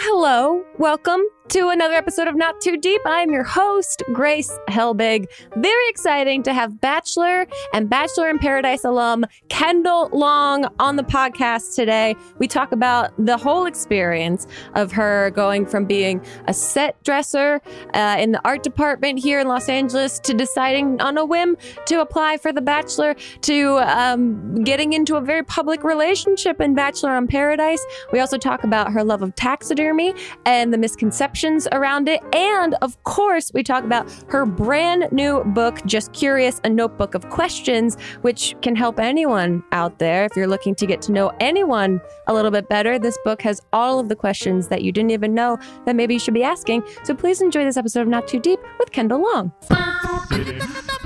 how hello. Welcome to another episode of Not Too Deep. I'm your host, Grace Helbig. Very exciting to have Bachelor and Bachelor in Paradise alum Kendall Long on the podcast today. We talk about the whole experience of her going from being a set dresser uh, in the art department here in Los Angeles to deciding on a whim to apply for The Bachelor to um, getting into a very public relationship in Bachelor in Paradise. We also talk about her love of taxidermy and the misconceptions around it. And of course, we talk about her brand new book, Just Curious, a notebook of questions, which can help anyone out there. If you're looking to get to know anyone a little bit better, this book has all of the questions that you didn't even know that maybe you should be asking. So please enjoy this episode of Not Too Deep with Kendall Long.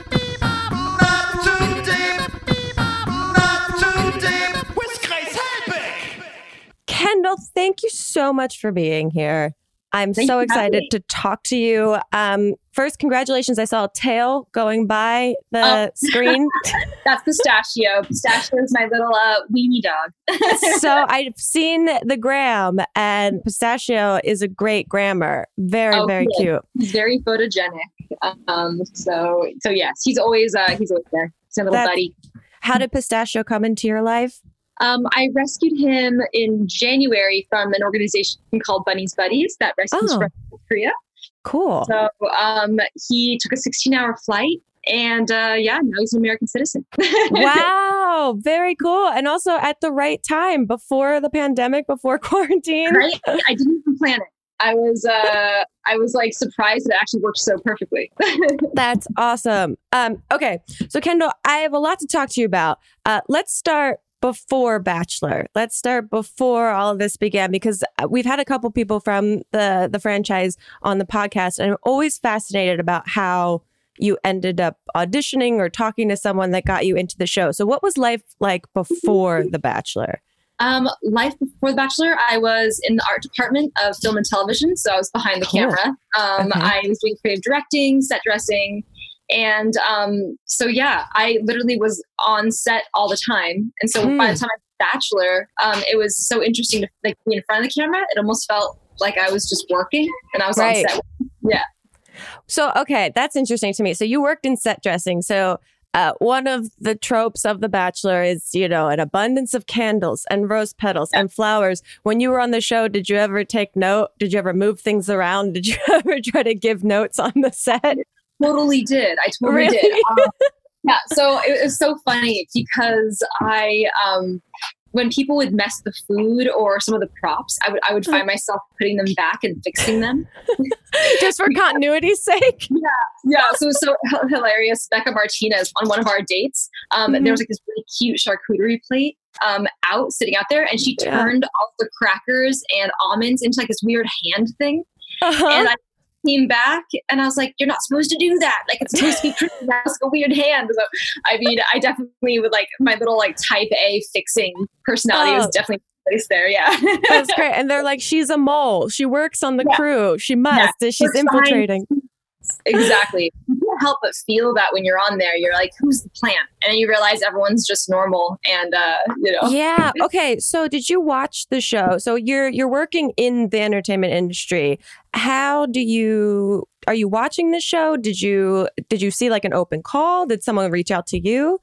Kendall, thank you so much for being here. I'm Thank so you for having excited to talk to you. Um, first, congratulations. I saw a tail going by the Oh. screen. That's Pistachio. Pistachio is my little uh, weenie dog. so I've seen the gram, and Pistachio is a great grammar. Very, Oh, very cute. he's very photogenic. Um, so so yes, he's always uh, he's always there. He's my little buddy. How did Pistachio come into your life? Um, I rescued him in January from an organization called Bunny's Buddies that rescues Oh. from Korea. Cool. So um, he took a 16-hour flight, and uh, yeah, now he's an American citizen. wow, very cool. And also at the right time, before the pandemic, before quarantine. right? I didn't even plan it. I was uh, I was like surprised that it actually worked so perfectly. That's awesome. Um, okay, so Kendall, I have a lot to talk to you about. Uh, let's start before Bachelor. Let's start before all of this began because uh, we've had a couple people from the the franchise on the podcast, and I'm always fascinated about how you ended up auditioning or talking to someone that got you into the show. So, what was life like before The Bachelor? Um, life before The Bachelor, I was in the art department of film and television, so I was behind the Cool. camera. Um, Okay. I was doing creative directing, set dressing, and um, so yeah, I literally was on set all the time. And so by Hmm. the time I was Bachelor, um, it was so interesting to like be in front of the camera. It almost felt like I was just working, and I was Right. on set. Yeah. So, okay, that's interesting to me. So, you worked in set dressing. So, uh, one of the tropes of The Bachelor is, you know, an abundance of candles and rose petals and flowers. When you were on the show, did you ever take note? Did you ever move things around? Did you ever try to give notes on the set? Totally did. I totally Really? did. Um, yeah. So it was so funny because I, um, when people would mess the food or some of the props, I would I would find myself putting them back and fixing them. Just for continuity's sake? Yeah. Yeah. So so hilarious. Bekah Martinez on one of our dates, um, Mhm. there was like this really cute charcuterie plate um, out sitting out there, and she Yeah. turned all the crackers and almonds into like this weird hand thing. Uh-huh. And I came back and I was like, you're not supposed to do that. Like, it's supposed to be pretty. That's a weird hand. So, I mean, I definitely would like my little like type A fixing personality Oh. was definitely placed there. Yeah. That's great. And they're like, she's a mole. She works on the Yeah. crew. She must. She's Works behind infiltrating. Exactly. You can't help but feel that when you're on there. You're like, who's the plant? And you realize everyone's just normal. And, uh, you know, Yeah. Okay. So did you watch the show? So you're you're working in the entertainment industry. How do you are you watching the show? Did you did you see like an open call? Did someone reach out to you?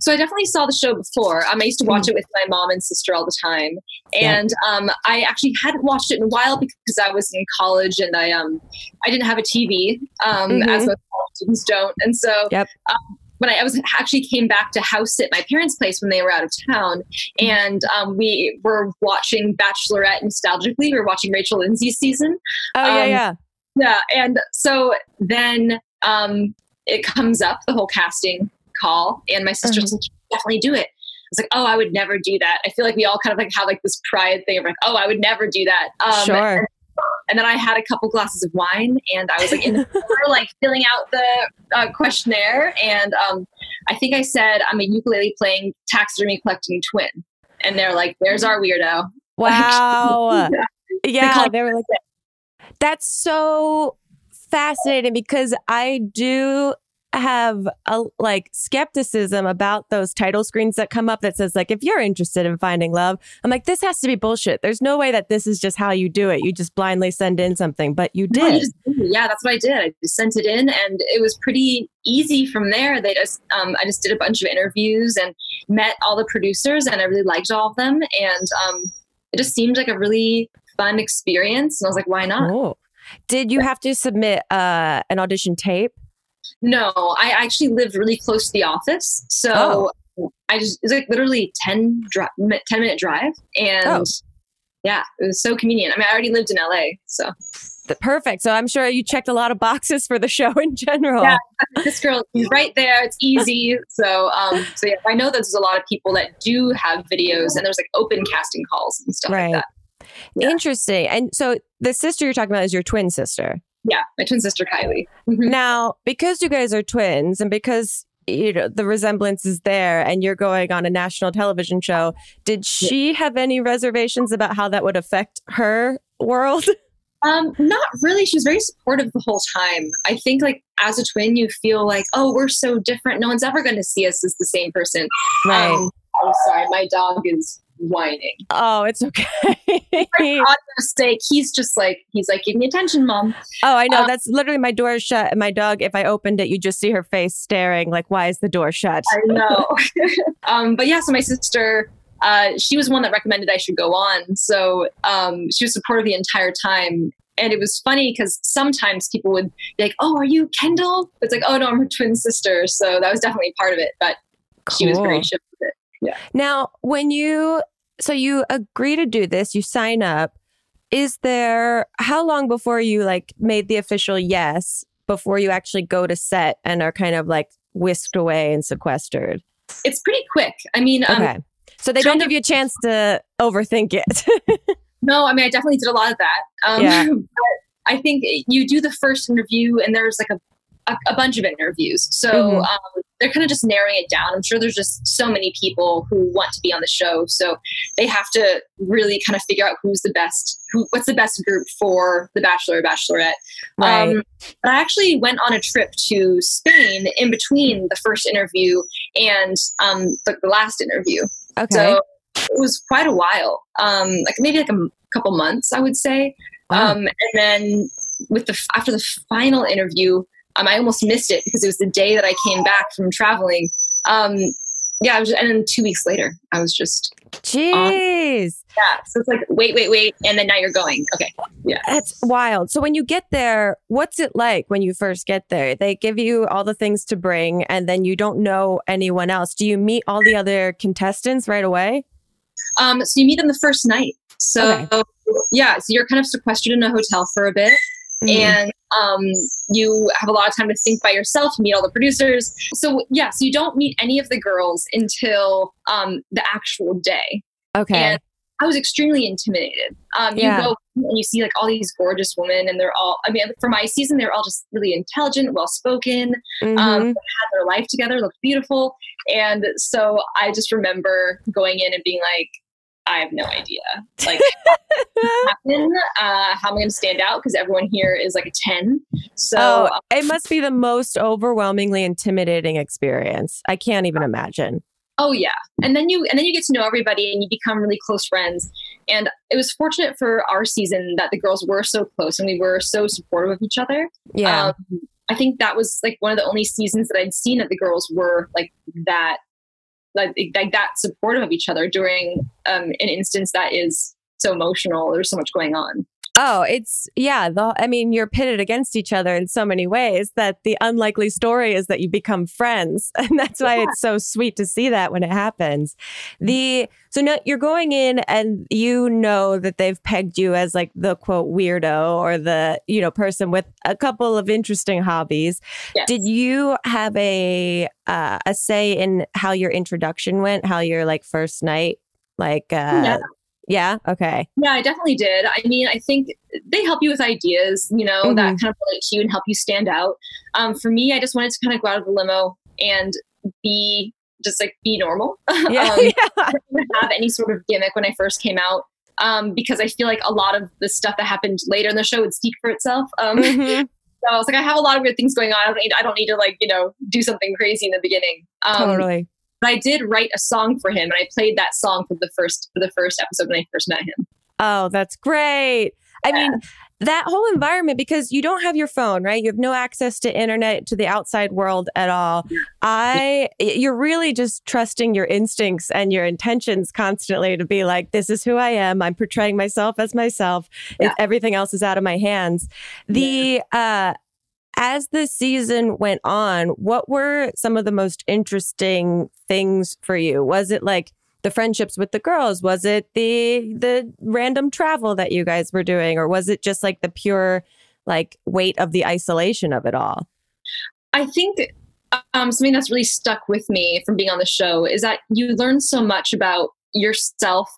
So I definitely saw the show before. Um, I used to watch it with my mom and sister all the time, Yeah. and um, I actually hadn't watched it in a while because I was in college and I um I didn't have a TV um Mhm. as most college students don't, and so Yep. um, when I, I was actually came back to house sit my parents' place when they were out of town, and um, we were watching Bachelorette nostalgically. We were watching Rachel Lindsay's season, Oh yeah, Um, yeah. yeah, and so then um, it comes up the whole casting call, and my sister Mhm. said, definitely do it." I was like, "Oh, I would never do that." I feel like we all kind of like have like this pride thing of like, "Oh, I would never do that." Um, Sure. And, and then I had a couple glasses of wine, and I was like in the corner, like filling out the uh, questionnaire, and um, I think I said, "I'm a ukulele playing taxidermy collecting twin," and they're like, "There's our weirdo." Wow. Yeah. yeah, call- they were like that's so fascinating because I do have a like skepticism about those title screens that come up that says like if you're interested in finding love. I'm like this has to be bullshit. There's no way that this is just how you do it. You just blindly send in something, but you No, did. just- yeah, that's what I did. I just sent it in, and it was pretty easy from there. They just, um, I just did a bunch of interviews and met all the producers, and I really liked all of them, and um, it just seemed like a really fun experience. And I was like, why not? Oh. Did you have to submit uh, an audition tape? No, I actually lived really close to the office, so I just it's like literally 10, dri- 10 minute drive, and Oh. yeah, it was so convenient. I mean, I already lived in LA, so Perfect. So I'm sure you checked a lot of boxes for the show in general. Yeah. this girl is right there. It's easy. So, um, so yeah, I know that there's a lot of people that do have videos, and there's like open casting calls and stuff Right. like that. Yeah. Interesting. And so the sister you're talking about is your twin sister. Yeah, my twin sister Kylie. Mhm. Now, because you guys are twins and because you know the resemblance is there and you're going on a national television show, did she have any reservations about how that would affect her world? Um, not really. She was very supportive the whole time. I think like as a twin, you feel like, oh, we're so different. No one's ever going to see us as the same person. Um, I'm sorry, my dog is whining. oh, it's okay. Sake, he's just like he's like, give me attention, mom. oh, I know. Uh, That's literally my door is shut and my dog, if I opened it, you just see her face staring like, why is the door shut? I know. um, but yeah, so my sister, uh, she was one that recommended I should go on. So um, she was supportive the entire time. And it was funny because sometimes people would be like, "Oh, are you Kendall?" It's like, "Oh no, I'm her twin sister." So that was definitely part of it. But she was very Cool. chill with it. Now, when you so you agree to do this, you sign up. Is there how long before you like made the official yes before you actually go to set and are kind of like whisked away and sequestered? It's pretty quick. I mean, um, Okay. So they don't give you a chance to overthink it. no, I mean, I definitely did a lot of that. Um, Yeah. but I think you do the first interview, and there's like a a, a bunch of interviews. So Mhm. um, they're kind of just narrowing it down. I'm sure there's just so many people who want to be on the show, so they have to really kind of figure out who's the best, who, what's the best group for the Bachelor or Bachelorette. Right. Um, but I actually went on a trip to Spain in between the first interview and um, the, the last interview. okay. So it was quite a while, um, like maybe like a m- couple months, I would say. Wow. Um, and then with the after the final interview, um, I almost missed it because it was the day that I came back from traveling. Um, yeah, I was, just, and then two weeks later, I was just Jeez. yeah. So it's like wait, wait, wait, and then now you're going. Okay, Yeah. That's wild. So when you get there, what's it like when you first get there? They give you all the things to bring and then you don't know anyone else. Do you meet all the other contestants right away? um, so you meet them the first night. So yeah, so you're kind of sequestered in a hotel for a bit. Mhm. and um, you have a lot of time to think by yourself meet all the producers so yeah so you don't meet any of the girls until um, the actual day okay. and i was extremely intimidated um, Yeah. you go and you see like all these gorgeous women and they're all i mean for my season they're all just really intelligent well spoken Mhm. um, had their life together looked beautiful and so i just remember going in and being like i have no idea like happen? Uh, how am I going to stand out? Because everyone here is like a 10. So, oh, um, it must be the most overwhelmingly intimidating experience. I can't even imagine. oh yeah. And then you and then you get to know everybody and you become really close friends. And it was fortunate for our season that the girls were so close and we were so supportive of each other. Yeah. Um, I think that was like one of the only seasons that I'd seen that the girls were like that, like, like that supportive of each other during um, an instance that is so emotional. There's so much going on. Oh, it's yeah. The I mean, you're pitted against each other in so many ways that the unlikely story is that you become friends, and that's why it's so sweet to see that when it happens. The so now you're going in and you know that they've pegged you as like the quote weirdo or the you know person with a couple of interesting hobbies. Yes. Did you have a uh, a say in how your introduction went? How your like first night, like uh, Yeah. Yeah, okay, Yeah, I definitely did. I mean, I think they help you with ideas, you know, that kind of relate to you and help you stand out. Um, for me, I just wanted to kind of go out of the limo and be just like be normal. yeah, um, yeah. I didn't have any sort of gimmick when I first came out. Um, because I feel like a lot of the stuff that happened later in the show would speak for itself. Um, Mhm. So I was like, I have a lot of weird things going on. I don't need, I don't need to like, you know, do something crazy in the beginning. Um, totally. But I did write a song for him, and I played that song for the first for the first episode when I first met him. Oh, that's great. I mean, that whole environment because you don't have your phone, right? You have no access to internet to the outside world at all. I you're really just trusting your instincts and your intentions constantly to be like this is who I am. I'm portraying myself as myself. Yeah. Everything else is out of my hands. The uh as the season went on, what were some of the most interesting things for you? Was it like the friendships with the girls? Was it the the random travel that you guys were doing, or was it just like the pure like weight of the isolation of it all? I think um, something that's really stuck with me from being on the show is that you learn so much about yourself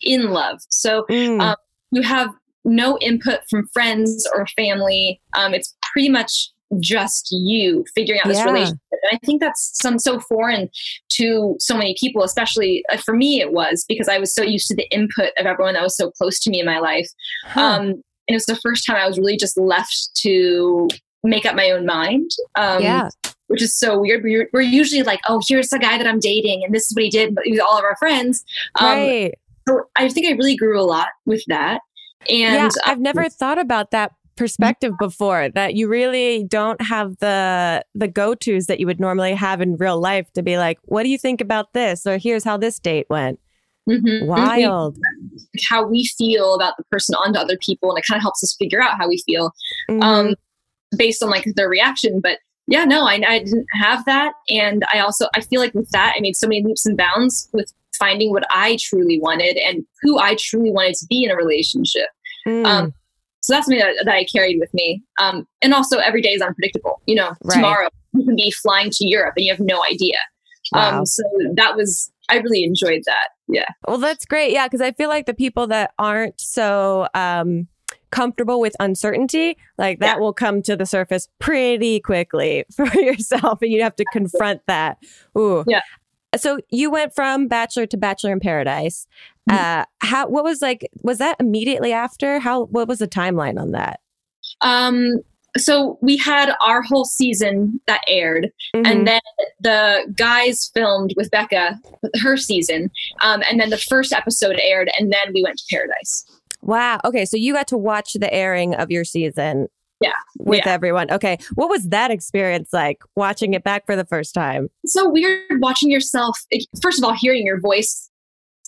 in love. So Mm, um, you have no input from friends or family. Um, it's pretty much just you figuring out this Yeah. relationship. And I think that's some so foreign to so many people, especially uh, for me, it was because I was so used to the input of everyone that was so close to me in my life. huh. Um, and it was the first time I was really just left to make up my own mind. Um, yeah, Which is so weird. We're, we're usually like, oh, here's the guy that I'm dating, and this is what he did with all of our friends. Um, right. so I think I really grew a lot with that. And yeah, uh, I've never thought about that perspective before that you really don't have the the go-tos that you would normally have in real life to be like what do you think about this or here's how this date went mhm, wild how we feel about the person onto other people, and it kind of helps us figure out how we feel Mhm. um, based on like their reaction. But yeah, no, I, I didn't have that, and I also I feel like with that I made so many leaps and bounds with finding what I truly wanted and who I truly wanted to be in a relationship. Mm. um, So that's something that, that I carried with me. Um, and also, every day is unpredictable. You know, Right. tomorrow you can be flying to Europe and you have no idea. Wow. Um, so that was I really enjoyed that. Yeah. Well, that's great. Yeah, because I feel like the people that aren't so um, comfortable with uncertainty, like that Yeah. will come to the surface pretty quickly for yourself, and you have to confront that. Ooh. Yeah. So you went from Bachelor to Bachelor in Paradise. Mm-hmm. Uh, how? What was like? Was that immediately after? How? What was the timeline on that? Um, so we had our whole season that aired, Mhm. and then the guys filmed with Becca her season, um, and then the first episode aired, and then we went to Paradise. wow. Okay, so you got to watch the airing of your season. Yeah. With Yeah. everyone. Okay. What was that experience like watching it back for the first time? It's so weird watching yourself. First of all, hearing your voice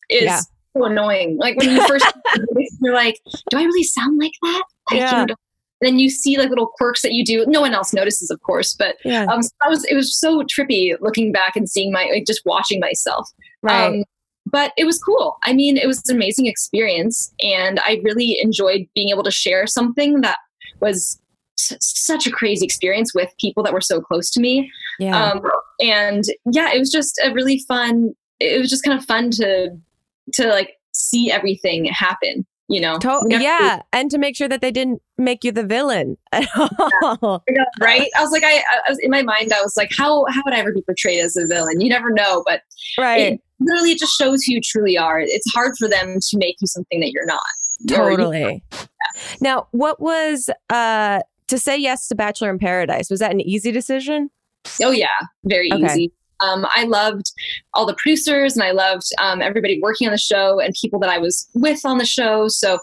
is Yeah. So annoying. Like when you first, you're like, "Do I really sound like that?" Like, Yeah. you know, then you see like little quirks that you do. No one else notices, of course, but Yeah. um, so was it was so trippy looking back and seeing my like just watching myself. right. Um, but it was cool. I mean, it was an amazing experience, and I really enjoyed being able to share something that was s- such a crazy experience with people that were so close to me. yeah. Um, and yeah, it was just a really fun. It was just kind of fun to to like see everything happen. You know, To- got to- yeah, and to make sure that they didn't make you the villain at all. right. I was like, I, I was in my mind. I was like, how how would I ever be portrayed as a villain? You never know, but Right. it literally it just shows who you truly are. It's hard for them to make you something that you're not. Totally. Now, what was uh to say yes to Bachelor in Paradise? Was that an easy decision? Oh yeah, very Okay. easy. Um, I loved all the producers and I loved um, everybody working on the show and people that I was with on the show. So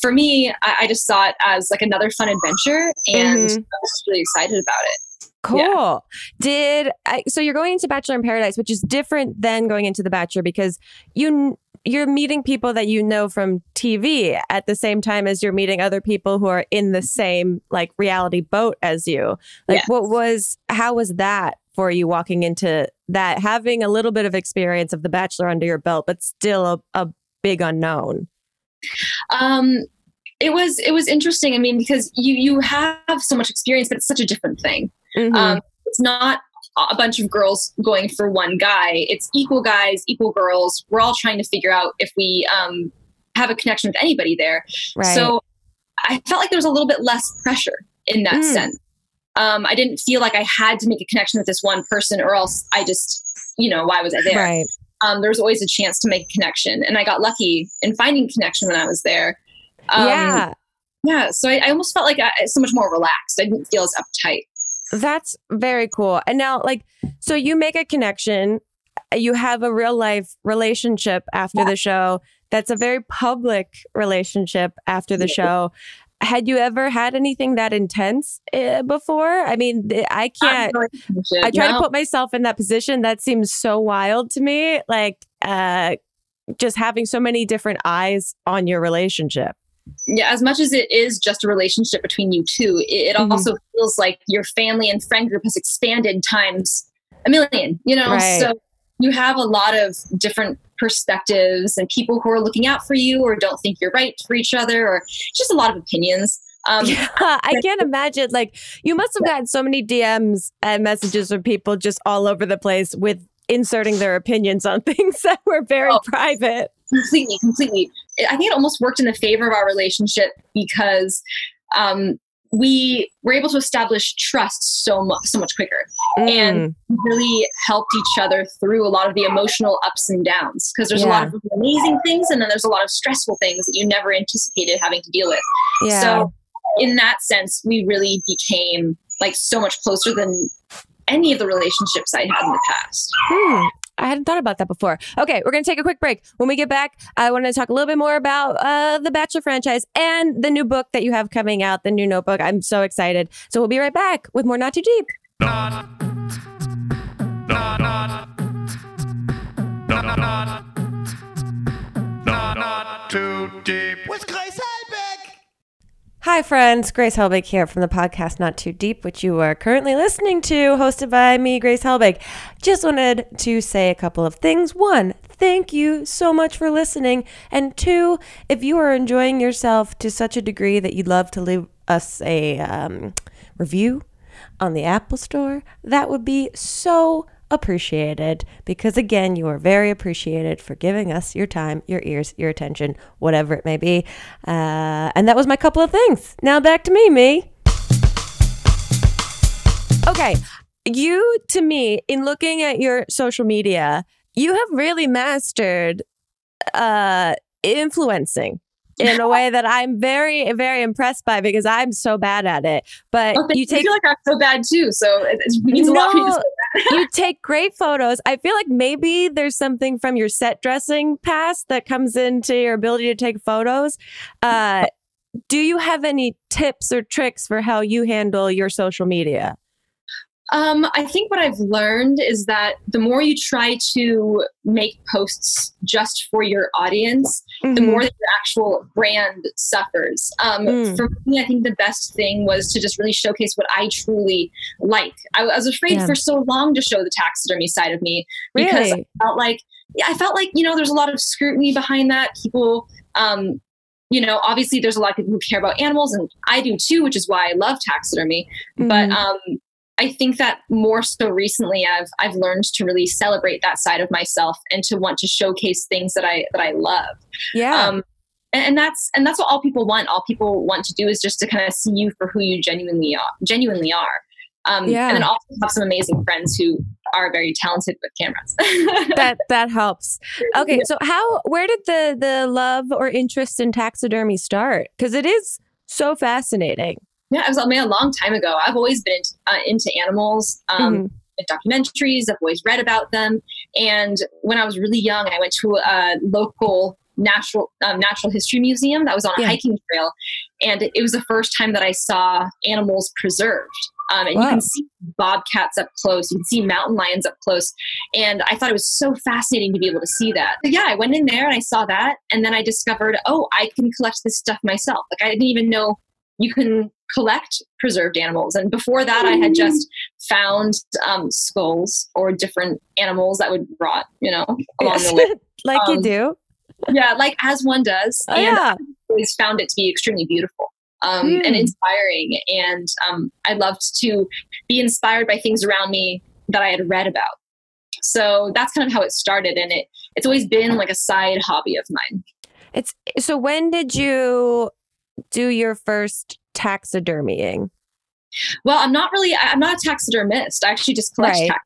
for me, I, I just saw it as like another fun adventure, and Mhm. I was really excited about it. Cool. Yeah. Did I, so you're going into Bachelor in Paradise, which is different than going into The Bachelor because you you're meeting people that you know from TV at the same time as you're meeting other people who are in the same like reality boat as you. Like Yes. what was how was that for you walking into that having a little bit of experience of The Bachelor under your belt but still a, a big unknown. Um, it was it was interesting. I mean, because you you have so much experience, but it's such a different thing. Mhm. Um, it's not a bunch of girls going for one guy. It's equal guys, equal girls. We're all trying to figure out if we um, have a connection with anybody there. right. So I felt like there was a little bit less pressure in that Mm. sense. Um, I didn't feel like I had to make a connection with this one person, or else I just, you know, why was I there? right. Um, there was always a chance to make a connection, and I got lucky in finding connection when I was there. Um, yeah. yeah, so I, I almost felt like I, so much more relaxed. I didn't feel as uptight. That's very cool. And now, like, so you make a connection, you have a real life relationship after Yeah. the show. That's a very public relationship after the show. Had you ever had anything that intense uh, before? I mean, I can't. I try to put myself in that position. That seems so wild to me. Like, uh, just having so many different eyes on your relationship. yeah, as much as it is just a relationship between you two, it, it Mhm. also feels like your family and friend group has expanded times a million, you know? Right. So you have a lot of different perspectives and people who are looking out for you or don't think you're right for each other or just a lot of opinions. Um, Yeah, I can't imagine. Like, you must have gotten so many DMs and messages from people just all over the place with inserting their opinions on things that were very Oh. private. completely completely i think it almost worked in the favor of our relationship because um, we were able to establish trust so much so much quicker And- Mm, really helped each other through a lot of the emotional ups and downs because there's a lot of amazing things and then there's a lot of stressful things that you never anticipated having to deal with yeah. so in that sense we really became like so much closer than any of the relationships i had in the past Hmm. I hadn't thought about that before. Okay, we're going to take a quick break. When we get back, I want to talk a little bit more about uh, the Bachelor franchise and the new book that you have coming out, the new notebook. I'm so excited. So we'll be right back with more Not Too Deep. Not. Not. Not. Not. Not. Not. Not too deep. With Grace Helbig. Hi, friends. Grace Helbig here from the podcast Not Too Deep, which you are currently listening to, hosted by me, Grace Helbig. Just wanted to say a couple of things. One, thank you so much for listening. And two, if you are enjoying yourself to such a degree that you'd love to leave us a um, review on the Apple Store, that would be so appreciated because again you are very appreciated for giving us your time your ears your attention whatever it may be. Uh, and that was my couple of things. Now back to me me okay. You to me in looking at your social media you have really mastered uh influencing in a way that I'm very, very impressed by because I'm so bad at it. But Oh, you I take feel like I'm so bad too so it, it means a lot for you No. you take great photos. I feel like maybe there's something from your set dressing past that comes into your ability to take photos. Uh, do you have any tips or tricks for how you handle your social media? Um, I think what I've learned is that the more you try to make posts just for your audience, the Mhm. more that your actual brand suffers. Um, Mm. For me, I think the best thing was to just really showcase what I truly like. I, I was afraid Yeah. for so long to show the taxidermy side of me because really? I felt like yeah, I felt like you know there's a lot of scrutiny behind that. People, um, you know, obviously there's a lot of people who care about animals, and I do too, which is why I love taxidermy but Mhm. um, I think that more so recently, I've I've learned to really celebrate that side of myself and to want to showcase things that I that I love. yeah. Um, and, and that's and that's what all people want. All people want to do is just to kind of see you for who you genuinely are. Genuinely are. Um, Yeah. And then also have some amazing friends who are very talented with cameras. that that helps. Okay, so how where did the the love or interest in taxidermy start? Because it is so fascinating. Yeah, it was I mean, a long time ago. I've always been into, uh, into animals. Um, Mhm. documentaries. I've always read about them. And when I was really young, I went to a local natural um, natural history museum that was on a Yeah. hiking trail, and it was the first time that I saw animals preserved. Um, and you can see bobcats up close. You can see mountain lions up close. And I thought it was so fascinating to be able to see that. So yeah, I went in there and I saw that. And then I discovered, oh, I can collect this stuff myself. Like I didn't even know you can collect preserved animals. And before that, I had just found um, skulls or different animals that would rot, you know, along the way. like you Um, do. Yeah, like as one does. Oh, and yeah. I always found it to be extremely beautiful um, Hmm. and inspiring. And um, I loved to be inspired by things around me that I had read about. So that's kind of how it started. And it it's always been like a side hobby of mine. It's so when did you do your first taxidermying? Well, I'm not really, I'm not a taxidermist. I actually just collect Right. tax.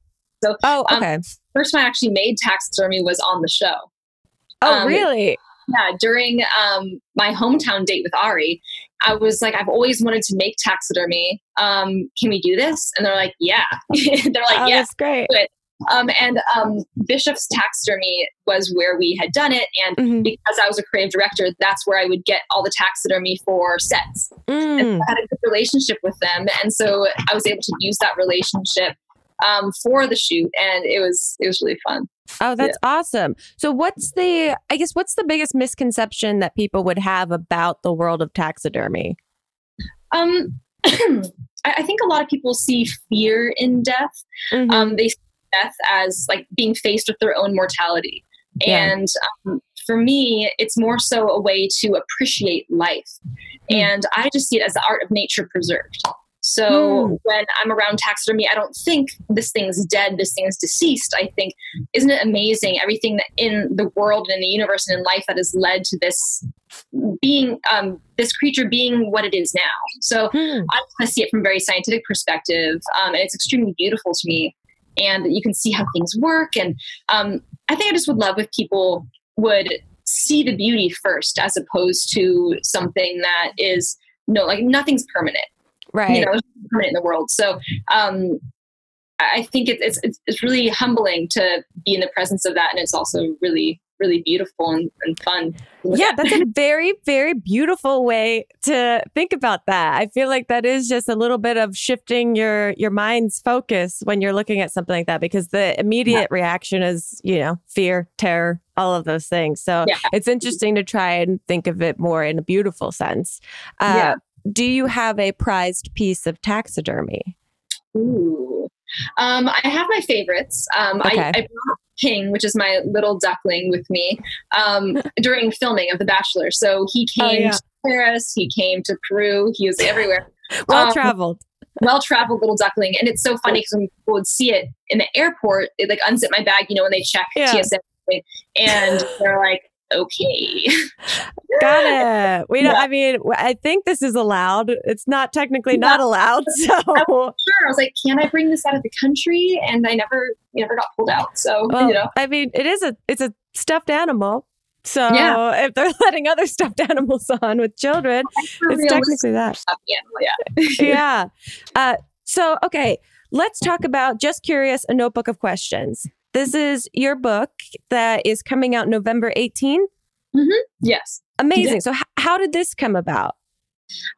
Oh, Um, okay. First time I actually made taxidermy was on the show. oh, um, really? yeah, during um, my hometown date with Arie, I was like, I've always wanted to make taxidermy. Um, can we do this? And they're like, yeah. they're like, oh, yeah. that's great. Um, and um, Bishop's Taxidermy was where we had done it. And Mhm. because I was a creative director, that's where I would get all the taxidermy for sets. Mm. And I had a good relationship with them. And so I was able to use that relationship um, for the shoot. And it was, it was really fun. Oh, that's awesome. So, what's the, I guess, what's the biggest misconception that people would have about the world of taxidermy? Um, I, think a lot of people see fear in death. Mhm. um, they death as like being faced with their own mortality. Yeah. And um, for me, it's more so a way to appreciate life. Mm. And I just see it as the art of nature preserved. So Mm. when I'm around taxidermy, I don't think this thing's dead, this thing's deceased. I think, isn't it amazing everything that in the world and in the universe and in life that has led to this being, um, this creature being what it is now. So Hmm. I see it from a very scientific perspective, um, and it's extremely beautiful to me. And you can see how things work. And um, I think I just would love if people would see the beauty first, as opposed to something that is no, like nothing's permanent. Right. You know, permanent in the world. So um, I think it, it's, it's it's really humbling to be in the presence of that, and it's also really really beautiful and, and fun. yeah, that's a very, very beautiful way to think about that. I feel like that is just a little bit of shifting your your mind's focus when you're looking at something like that because the immediate reaction is, you know, fear, terror, all of those things. So Yeah. it's interesting to try and think of it more in a beautiful sense. Uh, Yeah. Do you have a prized piece of taxidermy? Ooh. Um, I have my favorites. Um, Okay. I, I brought King, which is my little duckling, with me um, during filming of The Bachelor. So he Oh, came yeah. to Paris, he came to Peru, he was everywhere. Well Um, traveled. Well traveled little duckling. And it's so funny because when people would see it in the airport, they like unzip my bag, you know, when they check Yeah. TSA. And they're like, okay. Got it. We don't. Yeah. I mean, I think this is allowed. It's not technically not allowed. So, Sure. I was like, can I bring this out of the country? And I never, never got pulled out. So, well, you know, I mean, it is a it's a stuffed animal. So Yeah. if they're letting other stuffed animals on with children, it's technically that. stuffed animal, yeah. yeah. Uh, so okay, let's talk about just curious, a notebook of questions. This is your book that is coming out November 18. Yes. Amazing. So h- how did this come about?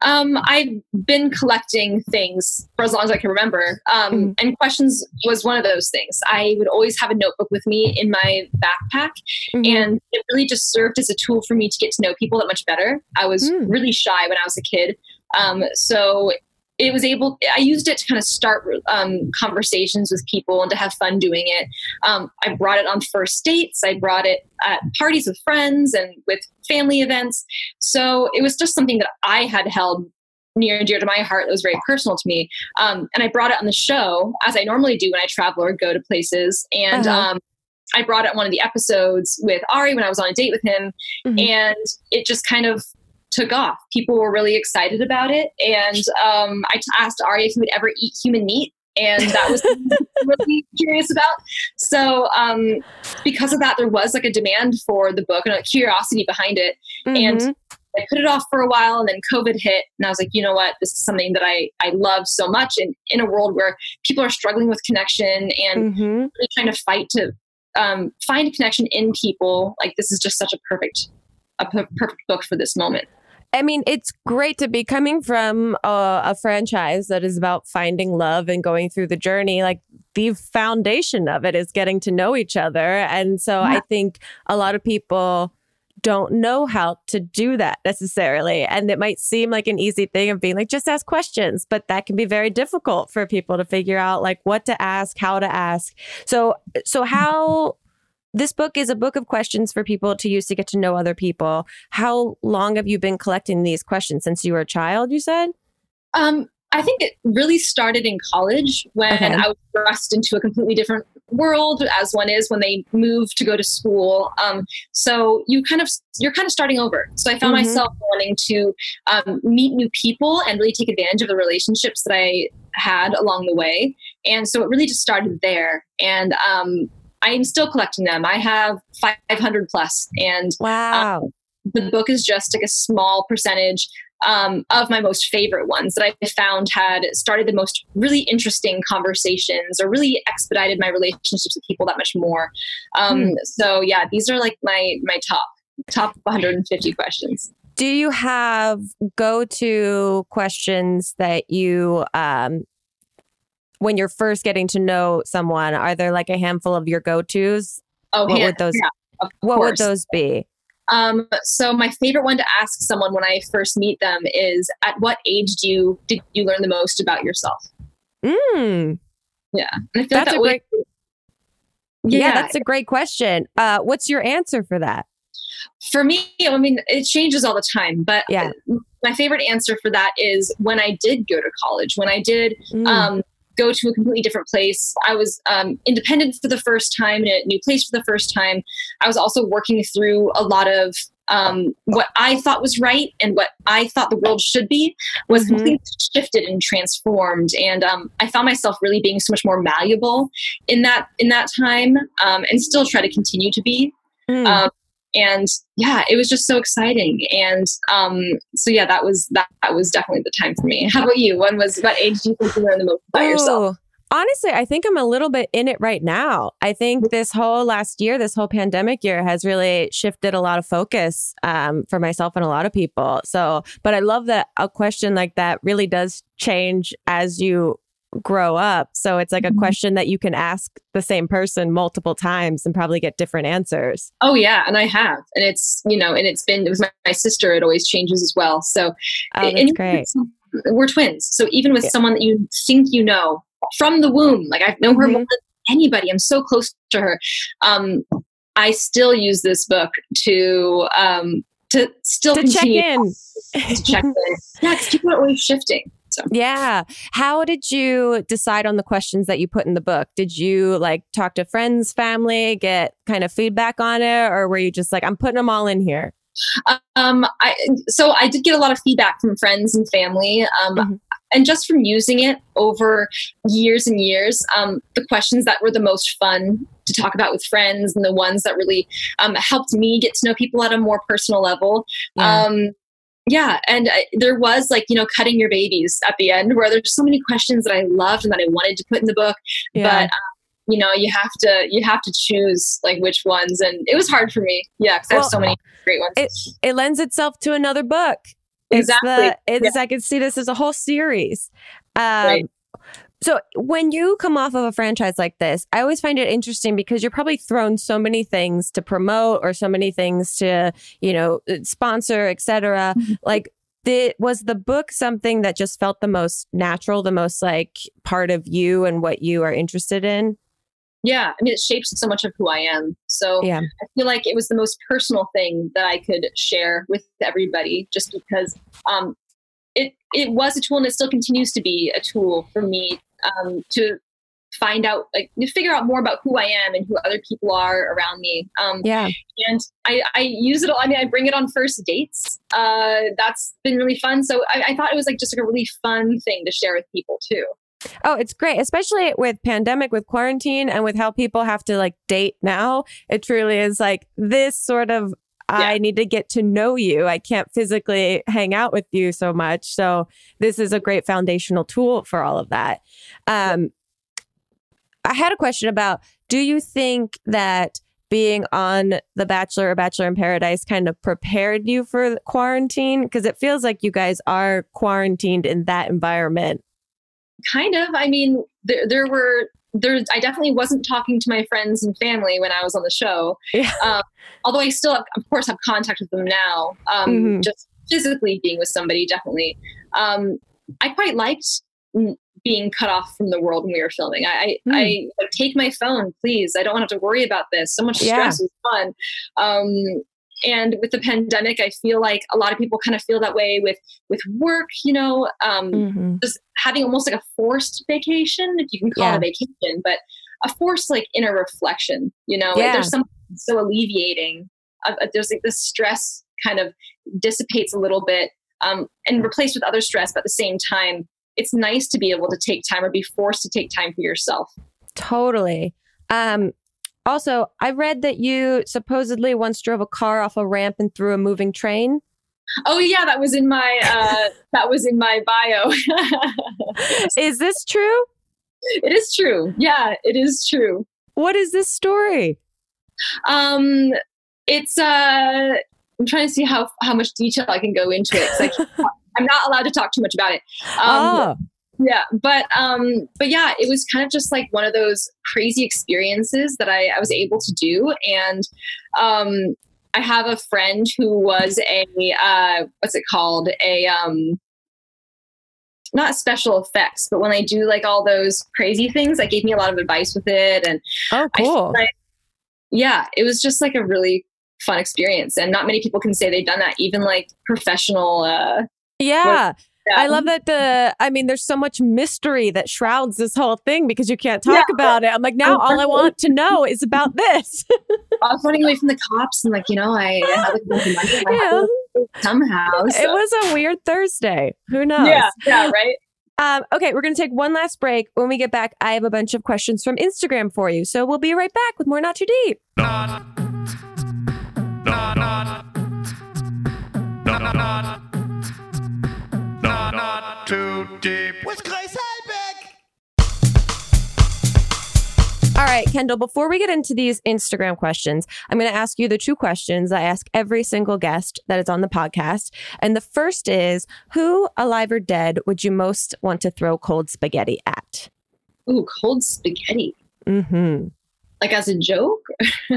Um, I've been collecting things for as long as I can remember. Um, Mhm. And questions was one of those things. I would always have a notebook with me in my backpack, Mhm. and it really just served as a tool for me to get to know people that much better. I was Mm. really shy when I was a kid. Um, so it was able, I used it to kind of start um, conversations with people and to have fun doing it. Um, I brought it on first dates, I brought it at parties with friends and with family events. So it was just something that I had held near and dear to my heart that was very personal to me. Um, and I brought it on the show, as I normally do when I travel or go to places. And Uh-huh. um, I brought it on one of the episodes with Arie when I was on a date with him. Mhm. And it just kind of took off. People were really excited about it. And um, I t- asked Arie if he would ever eat human meat. And that was something I was really curious about. So, um, because of that, there was like a demand for the book and a curiosity behind it. and Mhm. I put it off for a while and then COVID hit and I was like, you know what, this is something that I, I love so much and in a world where people are struggling with connection and Mhm. really trying to fight to um, find a connection in people, like this is just such a perfect a perfect book for this moment. I mean, it's great to be coming from a, a franchise that is about finding love and going through the journey. Like the foundation of it is getting to know each other. And so I think a lot of people don't know how to do that necessarily. And it might seem like an easy thing of being like, just ask questions, but that can be very difficult for people to figure out like what to ask, how to ask. So, so how this book is a book of questions for people to use to get to know other people. How long have you been collecting these questions since you were a child? You said. Um, I think it really started in college when Okay. I was thrust into a completely different world, as one is when they move to go to school. Um, so you kind of you're kind of starting over. So I found Mhm. myself wanting to um, meet new people and really take advantage of the relationships that I had along the way. And so it really just started there. And um, I'm still collecting them. I have 500 plus, and Wow. um, the book is just like a small percentage um, of my most favorite ones that I found had started the most really interesting conversations or really expedited my relationships with people that much more. Um, Hmm. So yeah, these are like my my top top 150 questions. Do you have go to questions that you, um, when you're first getting to know someone, are there like a handful of your go tos? Oh, What yeah, would those- yeah, What would those be? Um, so my favorite one to ask someone when I first meet them is, at what age do you did you learn the most about yourself? Mm, Yeah, and I feel That's like that a great- yeah. that's a great question. Uh, what's your answer for that? for me, I mean, it changes all the time, but Yeah. my favorite answer for that is when I did go to college, when I did Mm, um, go to a completely different place. I was um, independent for the first time in a new place for the first time. I was also working through a lot of um, what I thought was right and what I thought the world should be was Mhm. completely shifted and transformed. And um, I found myself really being so much more malleable in that in that time, um, and still try to continue to be mm. And yeah it was just so exciting. And um, so yeah that was that, that was definitely the time for me. How about you? When was what age do you think you learned the most about yourself? Honestly, I think I'm a little bit in it right now. I think this whole last year, this whole pandemic year has really shifted a lot of focus um, for myself and a lot of people. So, but I love that a question like that really does change as you grow up. So it's like a Mhm. question that you can ask the same person multiple times and probably get different answers. oh yeah and i have and it's you know and it's been it was my, my sister it always changes as well so Oh, that's great. we're twins so even with Yeah. someone that you think you know from the womb like i've known her Mhm. more than anybody i'm so close to her um i still use this book to um to still To check in. to check in yeah because people are always shifting so Yeah. How did you decide on the questions that you put in the book? Did you like talk to friends, family, get kind of feedback on it, or were you just like, I'm putting them all in here? Um, I so I did get a lot of feedback from friends and family, um, Mhm. and just from using it over years and years. Um, the questions that were the most fun to talk about with friends, and the ones that really um, helped me get to know people at a more personal level. Yeah. Um, yeah, and uh, there was like you know cutting your babies at the end, where there's so many questions that I loved and that I wanted to put in the book, yeah. but. Um, you know, you have to you have to choose like which ones, and it was hard for me. Yeah, because I have so many great ones. it lends itself to another book. It's Exactly. the it's I can see this as a whole series. Um Right. So when you come off of a franchise like this, I always find it interesting because you're probably thrown so many things to promote or so many things to, you know, sponsor, etc. Mhm. Like did, was the book something that just felt the most natural, the most like part of you and what you are interested in? yeah i mean it shapes so much of who i am so Yeah. i feel like it was the most personal thing that i could share with everybody just because um it it was a tool and it still continues to be a tool for me um to find out like to figure out more about who i am and who other people are around me um Yeah. and I, I use it. I mean, I bring it on first dates. Uh, that's been really fun. So I, I thought it was like just like a really fun thing to share with people too. Oh, it's great, especially with pandemic, with quarantine, and with how people have to like date now. It truly is like this sort of. I need to get to know you. I can't physically hang out with you so much. So this is a great foundational tool for all of that. Um, I had a question about: Do you think that being on The Bachelor or Bachelor in Paradise kind of prepared you for quarantine? Because it feels like you guys are quarantined in that environment. kind of i mean there, there were there i definitely wasn't talking to my friends and family when i was on the show Yeah. um, although i still have, of course have contact with them now um, Mhm. just physically being with somebody definitely um, i quite liked mm, being cut off from the world when we were filming i I, Hmm. I take my phone please i don't have to worry about this so much Yeah. stress is fun um, and with the pandemic i feel like a lot of people kind of feel that way with with work you know um, Mm-hmm. just having almost like a forced vacation, if you can call Yeah. it a vacation, but a forced like inner reflection. You know, Yeah. there's something so alleviating. Uh, there's like this stress kind of dissipates a little bit um, and replaced with other stress, but at the same time, it's nice to be able to take time or be forced to take time for yourself. Totally. Um, Also, I read that you supposedly once drove a car off a ramp and through a moving train. Oh yeah, that was in my uh, that was in my bio. Is this true? it is true. Yeah, it is true. What is this story? Um, it's uh, I'm trying to see how how much detail I can go into it. I I'm not allowed to talk too much about it. Um, oh, yeah but um but yeah it was kind of just like one of those crazy experiences that i i was able to do and um i have a friend who was a uh what's it called a um not special effects but when they do like all those crazy things that gave me a lot of advice with it and oh, cool. like- yeah it was just like a really fun experience and not many people can say they've done that even like professional uh yeah. Yeah. I love that the I mean there's so much mystery that shrouds this whole thing because you can't talk Yeah. about it. I'm like now all I want to know is about this. I was running away from the cops and like you know I had like a bunch of money and I had to leave somehow. It was a weird Thursday. Who knows? yeah, yeah, right. Um, okay, we're going to take one last break. When we get back, I have a bunch of questions from Instagram for you. So we'll be right back with more Not Too Deep. Not. Not. Not. Not. Too deep. With Grace Helbig. All right, Kendall, before we get into these Instagram questions, I'm going to ask you the two questions I ask every single guest that is on the podcast. And the first is Who, alive or dead, would you most want to throw cold spaghetti at? Ooh, cold spaghetti. hmm Like as a joke?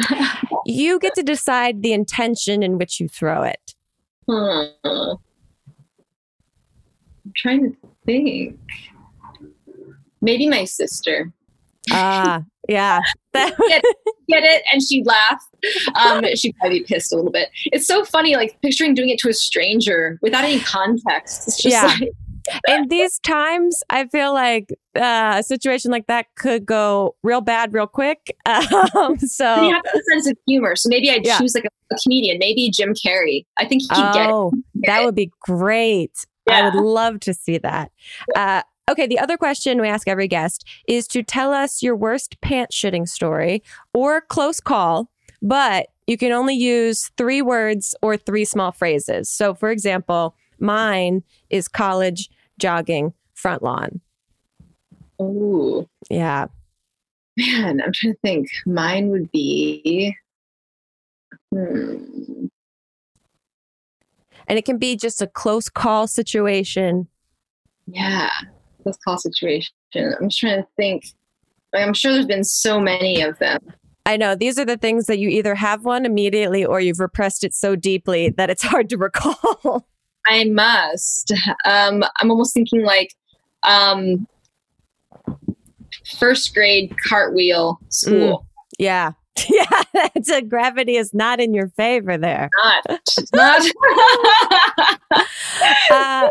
You get to decide the intention in which you throw it. Hmm. Trying to think. Maybe my sister. Ah, yeah. That- Get it? And she'd laugh. Um, she'd probably be pissed a little bit. It's so funny, like picturing doing it to a stranger without any context. It's just Yeah. like, in these times, I feel like uh, a situation like that could go real bad real quick. Um, you so, have a sense of humor. So maybe I'd Yeah. choose like a, a comedian, maybe Jim Carrey. I think he'd get it. oh, that would be great. I would love to see that. Uh, okay, the other question we ask every guest is to tell us your worst pants shitting story or close call, but you can only use three words or three small phrases. So, for example, mine is college jogging front lawn. Ooh. Yeah. Man, I'm trying to think. Mine would be. Hmm. And it can be just a close call situation. Yeah, close call situation. I'm just trying to think. I'm sure there's been so many of them. I know these are the things that you either have one immediately or you've repressed it so deeply that it's hard to recall. I must. Um, I'm almost thinking like um, first grade cartwheel school. yeah. Yeah. It's a gravity is not in your favor there. Not, it's not. Uh,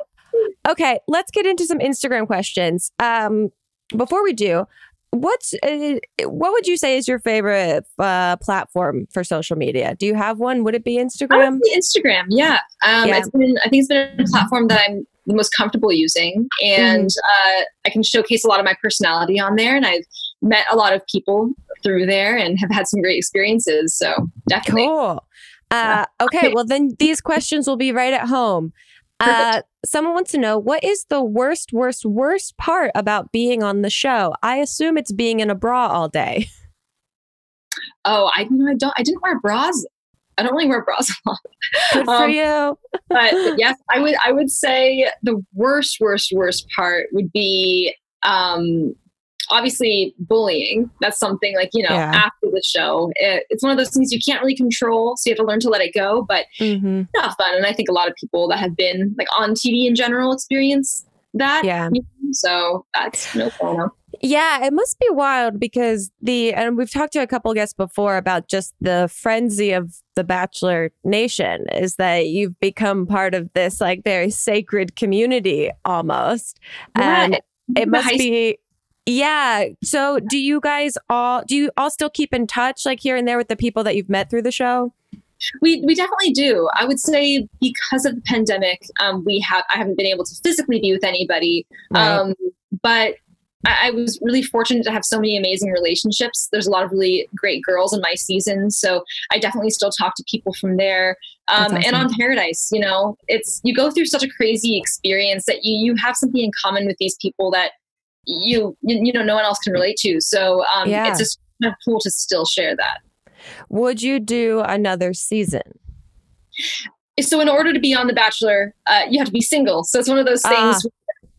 okay. Let's get into some Instagram questions. Um, before we do, what's uh, what would you say is your favorite uh, platform for social media? Do you have one? Would it be Instagram? Instagram, yeah. Um, Yeah. It's been, I think it's been a platform that I'm the most comfortable using, and uh, I can showcase a lot of my personality on there. And I've met a lot of people through there and have had some great experiences. So definitely, Cool. Uh, okay, well then these questions will be right at home. Uh, someone wants to know what is the worst, worst, worst part about being on the show? I assume it's being in a bra all day. oh, I, you know, I don't, I didn't wear bras. I don't really wear bras a lot. Good for Um, you. but yes, I would I would say the worst, worst, worst part would be um obviously bullying. That's something like, you know, Yeah. after the show. It, it's one of those things you can't really control, so you have to learn to let it go, but hmm not fun. And I think a lot of people that have been like on TV in general experience that. Yeah. So that's no bueno. Yeah, it must be wild because the and we've talked to a couple guests before about just the frenzy of the Bachelor Nation is that you've become part of this like very sacred community almost. And Yeah, it must be yeah. So do you guys all do you all still keep in touch like here and there with the people that you've met through the show? We we definitely do. I would say because of the pandemic, um, we have I haven't been able to physically be with anybody. Right. Um, but I, I was really fortunate to have so many amazing relationships. There's a lot of really great girls in my season, so I definitely still talk to people from there. Um, That's And on Paradise, you know, it's you go through such a crazy experience that you you have something in common with these people that you you, you know no one else can relate to. So um, Yeah. it's just kind of cool to still share that. Would you do another season? so in order to be on the bachelor uh, you have to be single so it's one of those things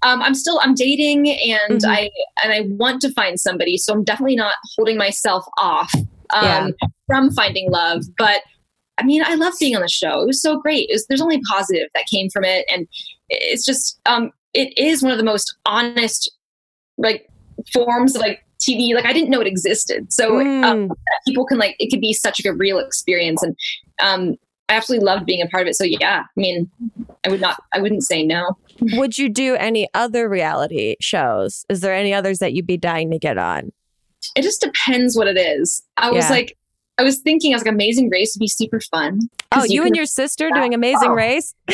um, i'm still i'm dating and Mhm. i and i want to find somebody so i'm definitely not holding myself off um, Yeah. from finding love but i mean i love being on the show it was so great it was, there's only positive that came from it and it's just um, it is one of the most honest like forms of like tv like i didn't know it existed so um, Mm. people can like it could be such like a real experience and um i absolutely loved being a part of it so yeah i mean i would not i wouldn't say no Would you do any other reality shows? Is there any others that you'd be dying to get on? it just depends what it is i was Yeah. like i was thinking i was like amazing race would be super fun Oh, you, can- and your sister doing Amazing Oh. Race?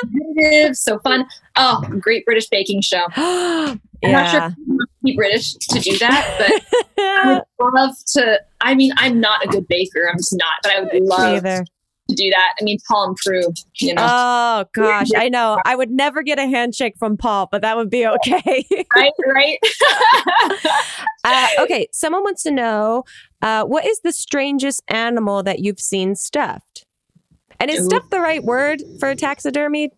competitive, so fun oh great british baking show i'm not sure if you must be british to do that but i would love to i mean i'm not a good baker i'm just not but i would love to do that i mean paul prue you know Oh gosh, I know. I would never get a handshake from Paul, but that would be okay. right right uh, okay, someone wants to know uh, what is the strangest animal that you've seen stuffed? And is Ooh. stuffed the right word for a taxidermy?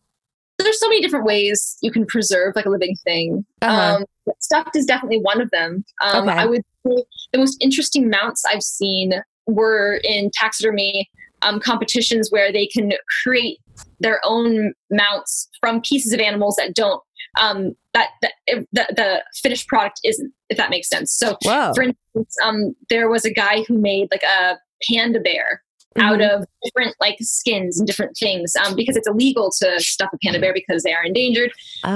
There's so many different ways you can preserve like a living thing. Uh-huh. Um, stuffed is definitely one of them. Um, Okay. I would say the most interesting mounts I've seen were in taxidermy um, competitions where they can create their own mounts from pieces of animals that don't um, that, that the, the finished product isn't. If that makes sense. So, Whoa. for instance, um, there was a guy who made like a panda bear out Mhm. of different like skins and different things um, because it's illegal to stuff a panda bear because they are endangered.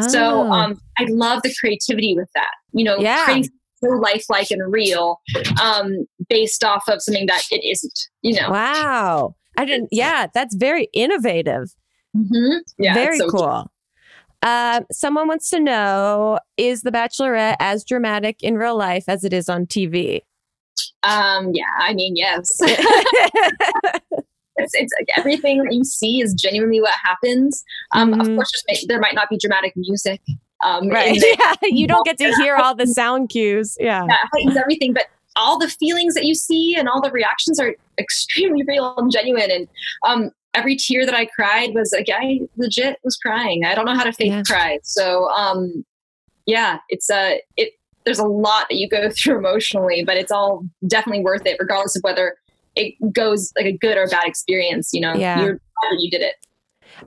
So Oh. um, I love the creativity with that. You know, Yeah. creating so lifelike and real um, based off of something that it isn't. You know, wow. I didn't, yeah, that's very innovative. Mhm. yeah, very so cool. Um, someone wants to know Is The Bachelorette as dramatic in real life as it is on TV? Um, yeah, I mean, yes. it's, it's like everything that you see is genuinely what happens. Um, Mhm. Of course, may- there might not be dramatic music. Um, right. there. Yeah. You don't get to hear all the sound cues. Yeah. that heightens everything. But all the feelings that you see and all the reactions are extremely real and genuine. And um, every tear that I cried was like I legit was crying. I don't know how to fake Yeah. cry. So um, yeah, it's a it. There's a lot that you go through emotionally, but it's all definitely worth it, regardless of whether it goes like a good or bad experience. You know, Yeah. you're glad you did it.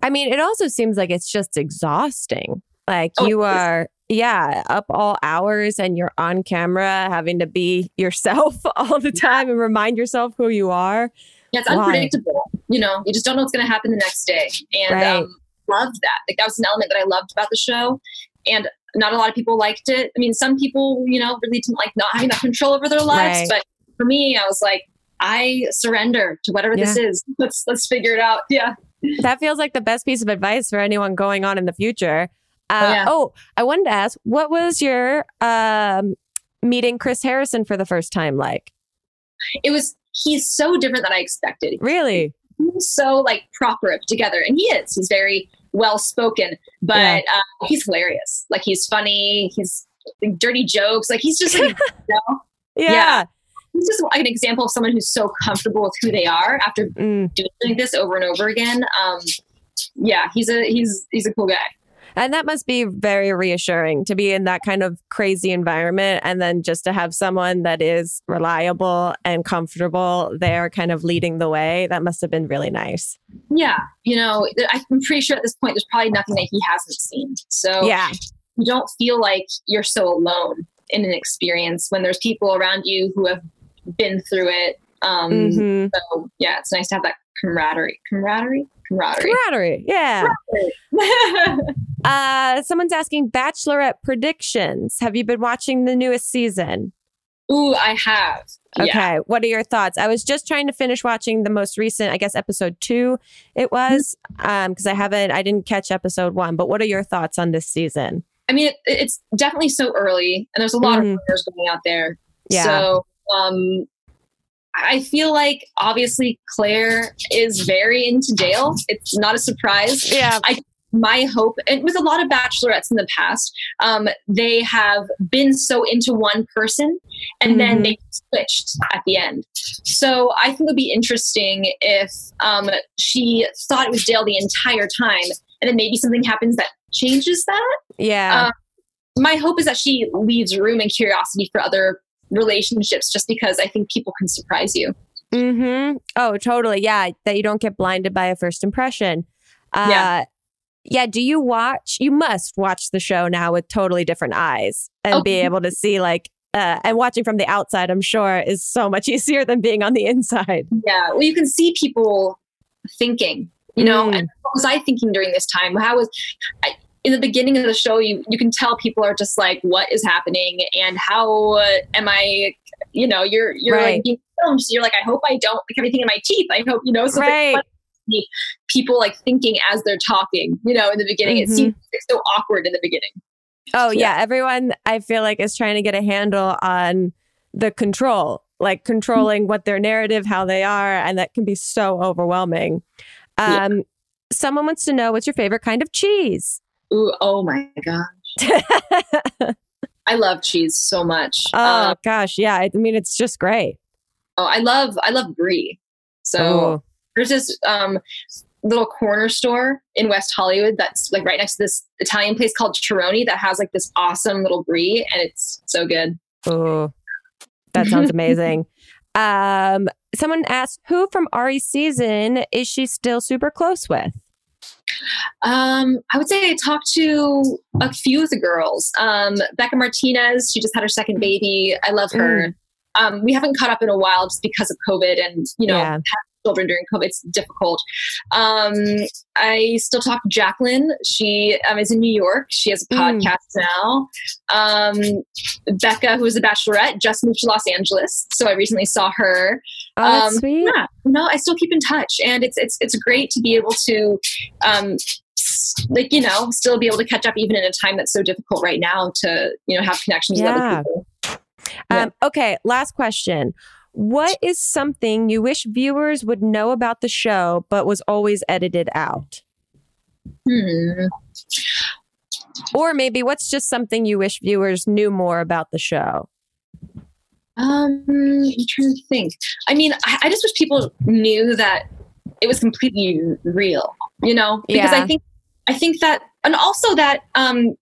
I mean, it also seems like it's just exhausting. Like Oh, you are, yeah, up all hours and you're on camera having to be yourself all the time and remind yourself who you are. Yeah, it's Why? unpredictable. You know, you just don't know what's going to happen the next day. And Right. um, loved that. Like that was an element that I loved about the show. And not a lot of people liked it. I mean, some people, you know, really didn't like not having that control over their lives. Right. But for me, I was like, I surrender to whatever this is. Let's let's figure it out. Yeah. That feels like the best piece of advice for anyone going on in the future. Uh, Oh, yeah. oh, I wanted to ask, what was your um, meeting Chris Harrison for the first time like? It was he's so different than I expected. Really? He's so like proper together, and he is. He's very well spoken, but Yeah. uh, he's hilarious. Like he's funny. He's like, dirty jokes. Like he's just like you know, Yeah. Yeah. he's just like an example of someone who's so comfortable with who they are after Mm. doing this over and over again. Um, yeah, he's a he's he's a cool guy. And that must be very reassuring to be in that kind of crazy environment and then just to have someone that is reliable and comfortable there kind of leading the way. That must have been really nice. Yeah, you know, I'm pretty sure at this point there's probably nothing that he hasn't seen. So Yeah. you don't feel like you're so alone in an experience when there's people around you who have been through it. Um, Mhm. So yeah, it's nice to have that camaraderie, camaraderie, camaraderie. Camaraderie. Yeah. Uh, someone's asking Bachelorette predictions. Have you been watching the newest season? Ooh, I have. Okay. Yeah. What are your thoughts? I was just trying to finish watching the most recent, I guess, episode two. It was um because I haven't, I didn't catch episode one. But what are your thoughts on this season? I mean, it, it's definitely so early, and there's a lot Mhm. of rumors going out there. Yeah. So, um, I feel like obviously Claire is very into Dale. It's not a surprise. Yeah. My hope, and with a lot of bachelorettes in the past, um, they have been so into one person, and then Mhm. they switched at the end. So I think it would be interesting if um, she thought it was Dale the entire time, and then maybe something happens that changes that Yeah. Um, my hope is that she leaves room and curiosity for other relationships just because I think people can surprise you. Mm-hmm. Oh, totally. Yeah. That you don't get blinded by a first impression. Uh, Yeah. yeah. Do you watch? You must watch the show now with totally different eyes and Oh. be able to see like. Uh, and watching from the outside, I'm sure, is so much easier than being on the inside. Yeah. Well, you can see people thinking, you know, Mm. and what was I thinking during this time? How was I, in the beginning of the show, you, you can tell people are just like, what is happening? And how uh, am I, you know, you're, you're Right. like being filmed. So you're like, I hope I don't like everything in my teeth. I hope, you know, so Right. fun people like thinking as they're talking, you know, in the beginning, Mhm. it seems so awkward in the beginning. Oh yeah. Yeah. everyone I feel like is trying to get a handle on the control, like controlling what their narrative, how they are, and that can be so overwhelming. Yeah. Um, someone wants to know what's your favorite kind of cheese. Ooh, oh my gosh. I love cheese so much. Oh Um, gosh, yeah. I mean, it's just great. oh, I love I love brie. So Oh, there's this um, little corner store in West Hollywood that's like right next to this Italian place called Chironi that has like this awesome little brie, and it's so good. oh, that sounds amazing. Um, someone asked, "Who from Arie season is she still super close with?" Um, I would say I talked to a few of the girls. Um, Bekah Martinez, she just had her second baby. I love her. Um, we haven't caught up in a while just because of COVID and you know Yeah. Children during COVID. It's difficult. Um, I still talk to Jacqueline. She um, is in New York. She has a Mm. podcast now. Um, Becca, who is a bachelorette, just moved to Los Angeles, so I recently saw her. Oh, Um, sweet. Yeah, no, I still keep in touch, and it's it's it's great to be able to, um, like you know, still be able to catch up even in a time that's so difficult right now to you know have connections with Yeah. other people. Yeah. Um, okay, last question. What is something you wish viewers would know about the show, but was always edited out? Hmm. Or maybe what's just something you wish viewers knew more about the show? Um, I'm trying to think. I mean, I, I just wish people knew that it was completely real. You know, because Yeah. I think I think that, and also that um,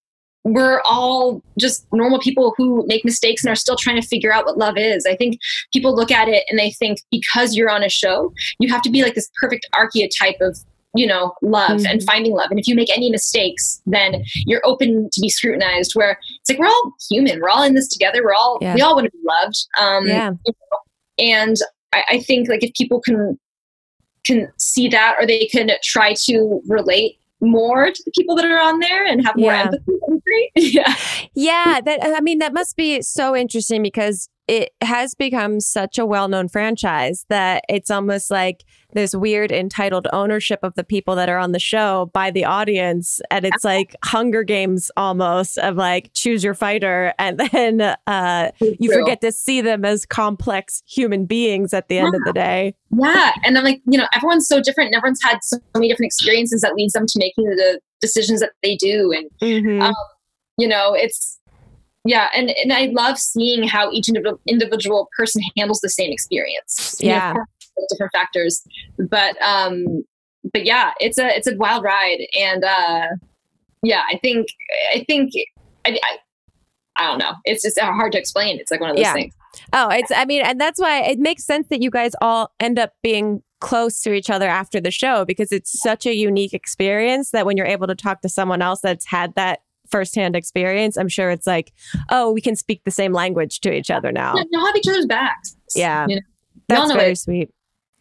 we're all just normal people who make mistakes and are still trying to figure out what love is. I think people look at it and they think because you're on a show, you have to be like this perfect archetype of you know love and Mhm. finding love and if you make any mistakes then you're open to be scrutinized where it's like we're all human we're all in this together we're all Yeah. we all want to be loved um Yeah. and I, I think like if people can can see that or they can try to relate more to the people that are on there and have more Yeah. empathy that'd be great yeah Yeah, that I mean that must be so interesting because it has become such a well-known franchise that it's almost like this weird entitled ownership of the people that are on the show by the audience. And it's like Hunger Games almost of like choose your fighter. And then uh you forget to see them as complex human beings at the end of the day. yeah. And i'm like you know everyone's so different and everyone's had so many different experiences that leads them to making the decisions that they do. And Mhm. Um, you know it's yeah and and i love seeing how each individual person handles the same experience. You know, Yeah. with different factors. But um but yeah it's a it's a wild ride. And uh yeah i think i think i i, I don't know. It's just hard to explain. It's like one of those Yeah. things. Oh, it's, I mean, and that's why it makes sense that you guys all end up being close to each other after the show because it's such a unique experience that when you're able to talk to someone else that's had that firsthand experience, I'm sure it's like, oh, we can speak the same language to each other now. you'll have each other's backs Yeah. you know? That's very it. sweet.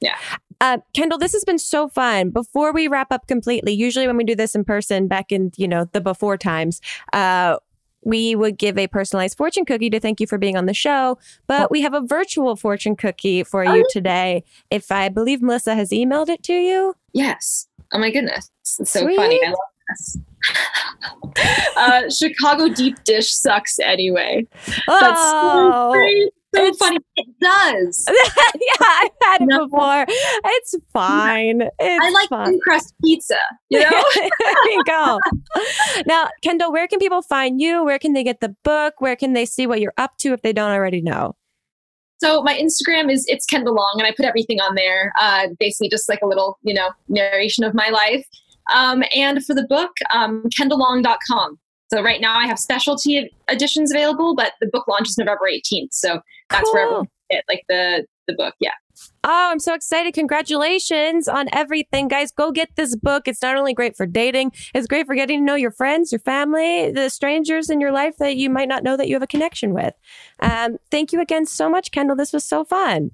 Yeah. Uh, Kendall, this has been so fun. Before we wrap up completely, usually when we do this in person back in, you know, the before times, uh, we would give a personalized fortune cookie to thank you for being on the show. But we have a virtual fortune cookie for Oh, you today. If I believe Melissa has emailed it to you. yes oh my goodness it's so Sweet. funny i love this uh, Chicago deep dish sucks anyway. That's Oh. so, great, so It's- funny. It does. yeah, I've had it No. before. It's fine. It's I like fine. thin crust pizza. You know. there you go. Now, Kendall, where can people find you? Where can they get the book? Where can they see what you're up to if they don't already know? So my Instagram is it's Kendall Long, and I put everything on there. Uh, basically, just like a little, you know, narration of my life. Um, and for the book, um, KendallLong.com. So right now I have specialty editions available, but the book launches November 18th. So that's where everyone can get like the the book. Yeah. Oh, I'm so excited. Congratulations on everything, guys. Go get this book. It's not only great for dating, it's great for getting to know your friends, your family, the strangers in your life that you might not know that you have a connection with. Um, thank you again so much, Kendall. This was so fun.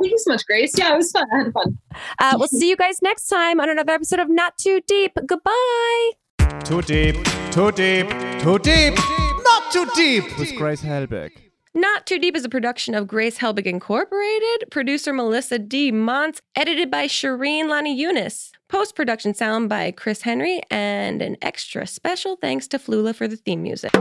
Thank you so much, Grace. Yeah, it was fun. I had fun. Uh, we'll see you guys next time on another episode of Not Too Deep. Goodbye. Too deep, too deep, too deep, not too deep with Grace Helbig. Not Too Deep is a production of Grace Helbig Incorporated, producer Melissa D. Montz, edited by Shireen Lani Eunice, post production sound by Chris Henry, and an extra special thanks to Flula for the theme music.